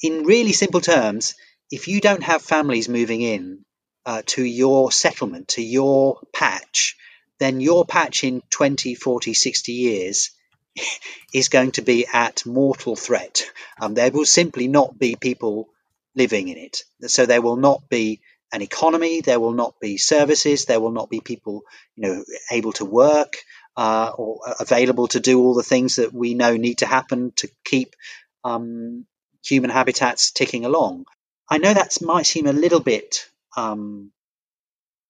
in really simple terms, if you don't have families moving in uh, to your settlement, to your patch, then your patch in 20, 40, 60 years <laughs> is going to be at mortal threat. Um, there will simply not be people living in it. So there will not be an economy, there will not be services, there will not be people, you know, able to work uh, or available to do all the things that we know need to happen to keep um, human habitats ticking along. I know that might seem a little bit, um,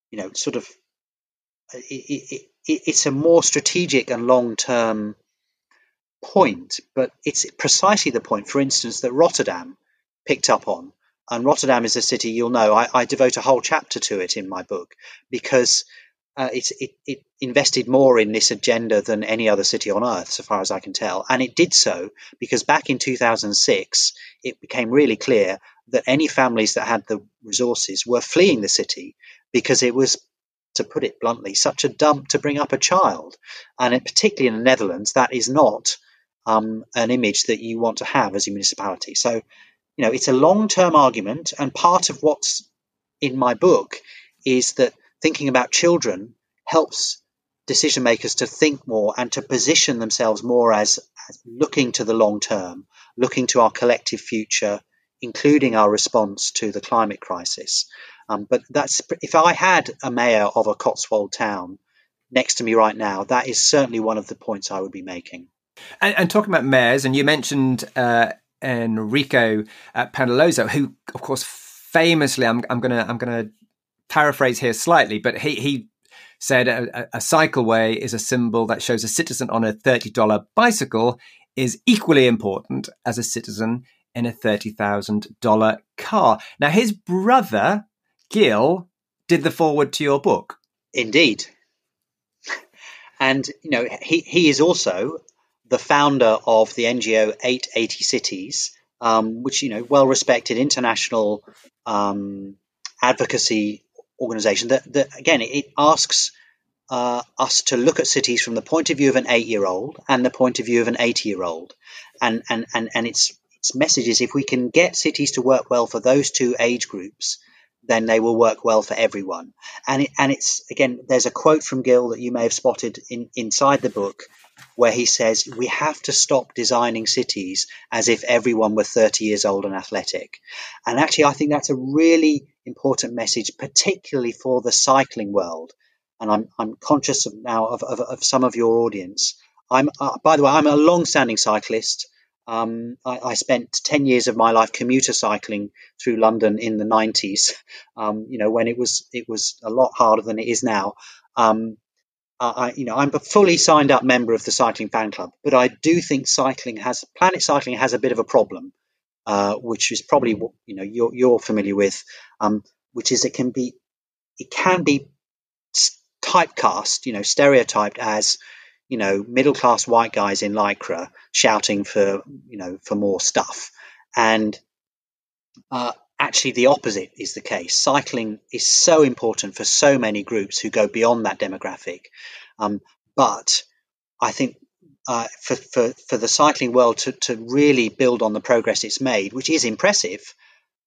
you know, sort of. It, it, it, it's a more strategic and long-term point, but it's precisely the point, for instance, that Rotterdam picked up on. And Rotterdam is a city you'll know. I, I devote a whole chapter to it in my book because uh, it, it, invested more in this agenda than any other city on earth, so far as I can tell. And it did so because back in 2006, it became really clear that any families that had the resources were fleeing the city because it was to put it bluntly, such a dump to bring up a child. And particularly in the Netherlands, that is not um, an image that you want to have as a municipality. So, you know, it's a long term argument. And part of what's in my book is that thinking about children helps decision makers to think more and to position themselves more as, as looking to the long term, looking to our collective future including our response to the climate crisis. Um, but that's if I had a mayor of a Cotswold town next to me right now, that is certainly one of the points I would be making.
And, and talking about mayors, and you mentioned uh, Enrico uh, who, of course, famously, I'm, I'm gonna I'm gonna paraphrase here slightly, but he he said a, a cycleway is a symbol that shows a citizen on a thirty dollar bicycle is equally important as a citizen in a thirty thousand dollar car. Now, his brother Gil did the forward to your book.
Indeed. And you know he, he is also the founder of the NGO 880 Cities, um, which you know well respected international um, advocacy organization. That, that again it asks uh, us to look at cities from the point of view of an eight year old and the point of view of an 80 year old, and and and and its its message is if we can get cities to work well for those two age groups then they will work well for everyone. And it, and it's again, there's a quote from Gil that you may have spotted in, inside the book, where he says we have to stop designing cities as if everyone were 30 years old and athletic. And actually, I think that's a really important message, particularly for the cycling world. And I'm I'm conscious of now of, of, of some of your audience. I'm uh, by the way, I'm a long-standing cyclist. Um, I, I, spent 10 years of my life commuter cycling through London in the 90s, um, you know, when it was, it was a lot harder than it is now. Um, I, you know, I'm a fully signed up member of the cycling fan club, but I do think cycling has, planet cycling has a bit of a problem, uh, which is probably what, you know, you're, you're familiar with, um, which is it can be, it can be typecast, you know, stereotyped as, you know, middle class white guys in lycra shouting for, you know, for more stuff. And uh, actually, the opposite is the case. Cycling is so important for so many groups who go beyond that demographic. Um, but I think uh, for, for, for the cycling world to, to really build on the progress it's made, which is impressive,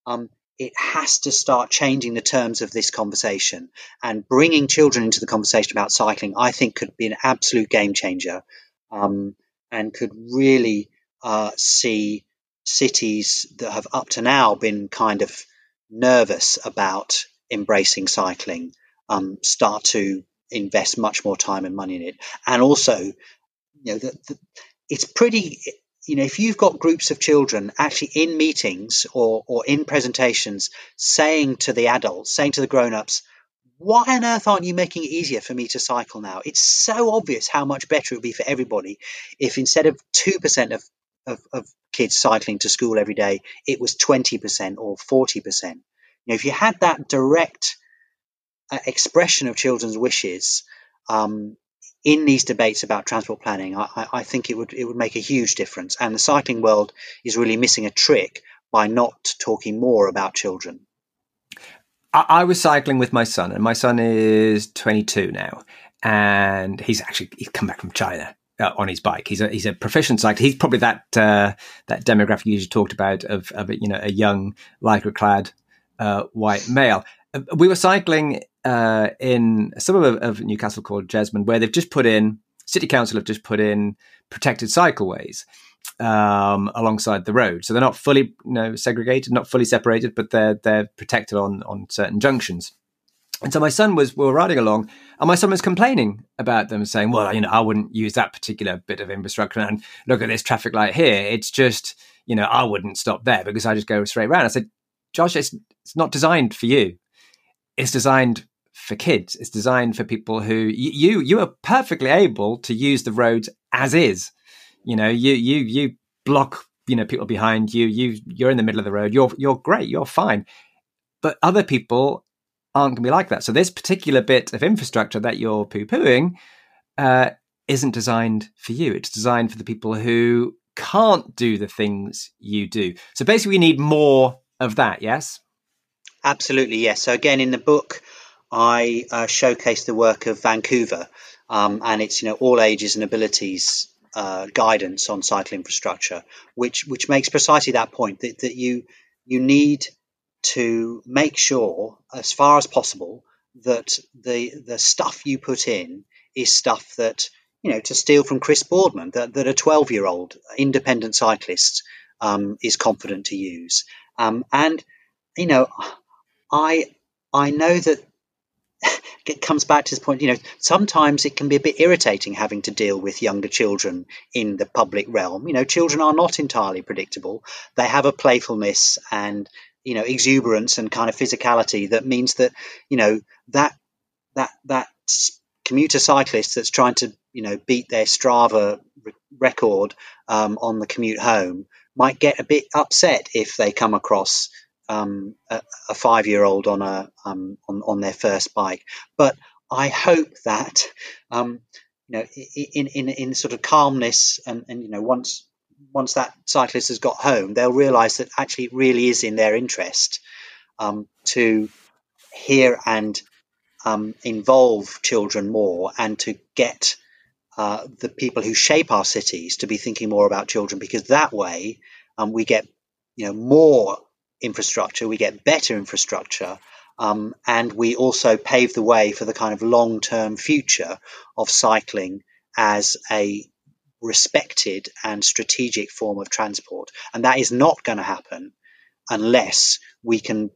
um, it has to start changing the terms of this conversation and bringing children into the conversation about cycling. I think could be an absolute game changer, um, and could really uh, see cities that have up to now been kind of nervous about embracing cycling um, start to invest much more time and money in it, and also, you know, it's pretty you know, if you've got groups of children actually in meetings or, or in presentations saying to the adults, saying to the grown ups, why on earth aren't you making it easier for me to cycle now? It's so obvious how much better it would be for everybody if instead of 2% of, of, of kids cycling to school every day, it was 20% or 40%. You know, if you had that direct uh, expression of children's wishes, um, in these debates about transport planning, I, I, think it would it would make a huge difference. And the cycling world is really missing a trick by not talking more about children.
I, I was cycling with my son, and my son is 22 now, and he's actually he's come back from China. Uh, on his bike, he's a he's a proficient cyclist. He's probably that uh, that demographic you just talked about of of you know a young lycra clad uh, white male. We were cycling uh, in a suburb of, Newcastle called Jesmond, where they've just put in, City Council have just put in protected cycleways um, alongside the road. So they're not fully you know, segregated, not fully separated, but they're they're protected on on certain junctions. And so my son was we were riding along, and my son was complaining about them, saying, "Well, you know, I wouldn't use that particular bit of infrastructure, and look at this traffic light here. It's just, you know, I wouldn't stop there because I just go straight around." I said, "Josh, it's it's not designed for you. It's designed for kids. It's designed for people who you you are perfectly able to use the roads as is. You know, you you you block you know people behind you. You you're in the middle of the road. You're you're great. You're fine. But other people aren't going to be like that. So this particular bit of infrastructure that you're poo pooing uh, isn't designed for you. It's designed for the people who can't do the things you do. So basically, we need more of that. Yes.
Absolutely, yes. So again, in the book, I uh, showcase the work of Vancouver um, and its you know all ages and abilities uh, guidance on cycle infrastructure, which which makes precisely that point that, that you you need to make sure as far as possible that the the stuff you put in is stuff that you know to steal from Chris Boardman that, that a 12 year old independent cyclist um, is confident to use Um, and you know, I I know that <laughs> it comes back to this point. You know, sometimes it can be a bit irritating having to deal with younger children in the public realm. You know, children are not entirely predictable. They have a playfulness and you know exuberance and kind of physicality that means that you know that that that commuter cyclist that's trying to you know beat their Strava record um, on the commute home might get a bit upset if they come across um, a, a five year old on a um, on, on their first bike. But I hope that um, you know in, in in sort of calmness and, and you know once once that cyclist has got home, they'll realise that actually it really is in their interest um, to hear and um, involve children more and to get uh, the people who shape our cities to be thinking more about children because that way um, we get you know more infrastructure, we get better infrastructure, um, and we also pave the way for the kind of long term future of cycling as a respected and strategic form of transport. And that is not going to happen unless we can,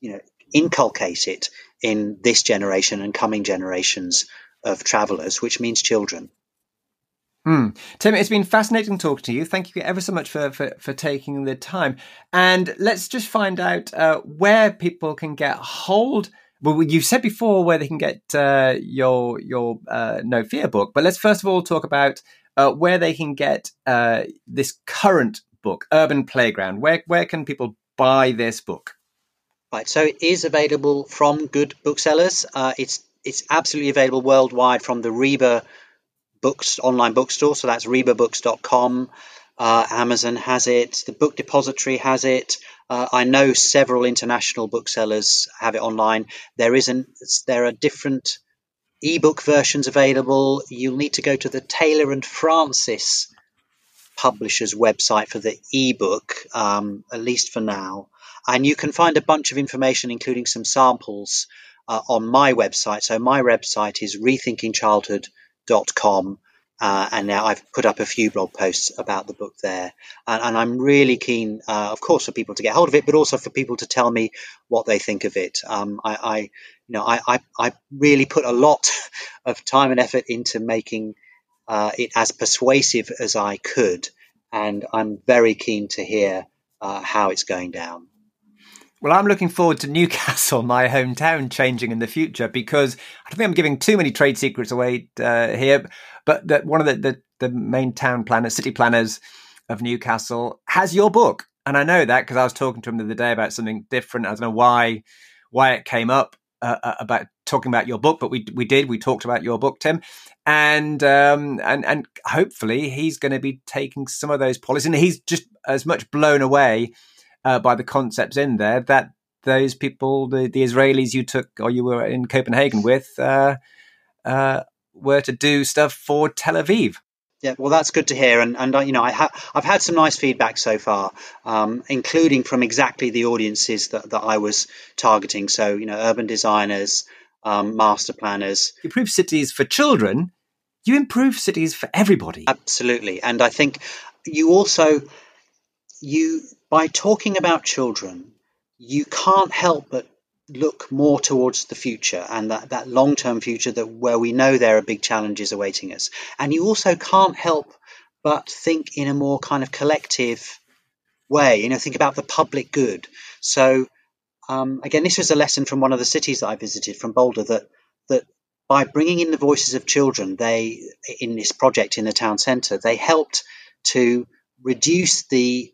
you know, inculcate it in this generation and coming generations of travelers, which means children.
Hmm. Tim, it's been fascinating talking to you. Thank you ever so much for, for, for taking the time. And let's just find out uh, where people can get hold. Well, you said before where they can get uh, your your uh, No Fear book, but let's first of all talk about uh, where they can get uh, this current book, Urban Playground. Where where can people buy this book?
Right, so it is available from good booksellers. Uh, it's it's absolutely available worldwide from the RIBA books online bookstore. So that's ribabooks.com. Uh, Amazon has it. The Book Depository has it. Uh, I know several international booksellers have it online. There isn't. There are different ebook versions available. You'll need to go to the Taylor and Francis publisher's website for the ebook, um, at least for now. And you can find a bunch of information, including some samples, uh, on my website. So my website is rethinkingchildhood.com com. Uh, and now I've put up a few blog posts about the book there, and, and I'm really keen, uh, of course, for people to get hold of it, but also for people to tell me what they think of it. Um, I, I, you know, I, I, I, really put a lot <laughs> of time and effort into making uh, it as persuasive as I could, and I'm very keen to hear uh, how it's going down.
Well, I'm looking forward to Newcastle, <laughs> my hometown, changing in the future because I don't think I'm giving too many trade secrets away uh, here. But that one of the, the, the main town planners, city planners of Newcastle, has your book, and I know that because I was talking to him the other day about something different. I don't know why why it came up uh, uh, about talking about your book, but we we did. We talked about your book, Tim, and um, and and hopefully he's going to be taking some of those policies, and he's just as much blown away uh, by the concepts in there that those people, the, the Israelis you took or you were in Copenhagen with, uh, uh, were to do stuff for Tel Aviv.
Yeah, well, that's good to hear, and and uh, you know, I have I've had some nice feedback so far, um, including from exactly the audiences that, that I was targeting. So you know, urban designers, um, master planners.
You improve cities for children. You improve cities for everybody.
Absolutely, and I think you also you by talking about children, you can't help but look more towards the future and that, that long term future that where we know there are big challenges awaiting us. And you also can't help but think in a more kind of collective way, you know, think about the public good. So um, again, this was a lesson from one of the cities that I visited from Boulder that that by bringing in the voices of children, they in this project in the town centre, they helped to reduce the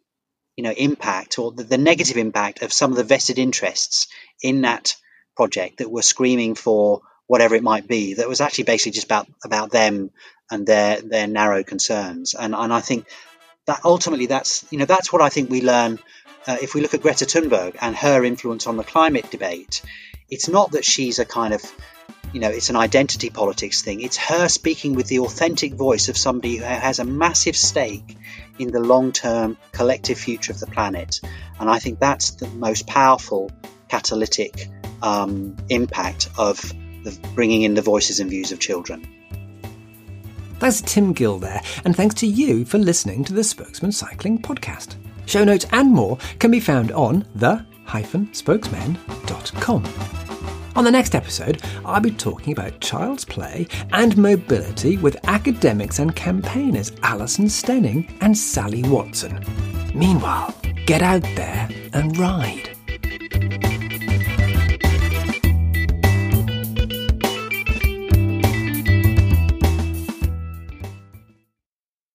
you know impact or the, the negative impact of some of the vested interests in that project that were screaming for whatever it might be that was actually basically just about about them and their their narrow concerns. And and I think that ultimately that's you know that's what I think we learn uh, if we look at Greta Thunberg and her influence on the climate debate. It's not that she's a kind of you know it's an identity politics thing. It's her speaking with the authentic voice of somebody who has a massive stake in the long term collective future of the planet. And I think that's the most powerful catalytic um, impact of the bringing in the voices and views of children.
That's Tim Gill there, and thanks to you for listening to the Spokesmen Cycling Podcast. Show notes and more can be found on the-spokesmen.com. On the next episode, I'll be talking about child's play and mobility with academics and campaigners Alison Stenning and Sally Watson. Meanwhile, get out there and ride.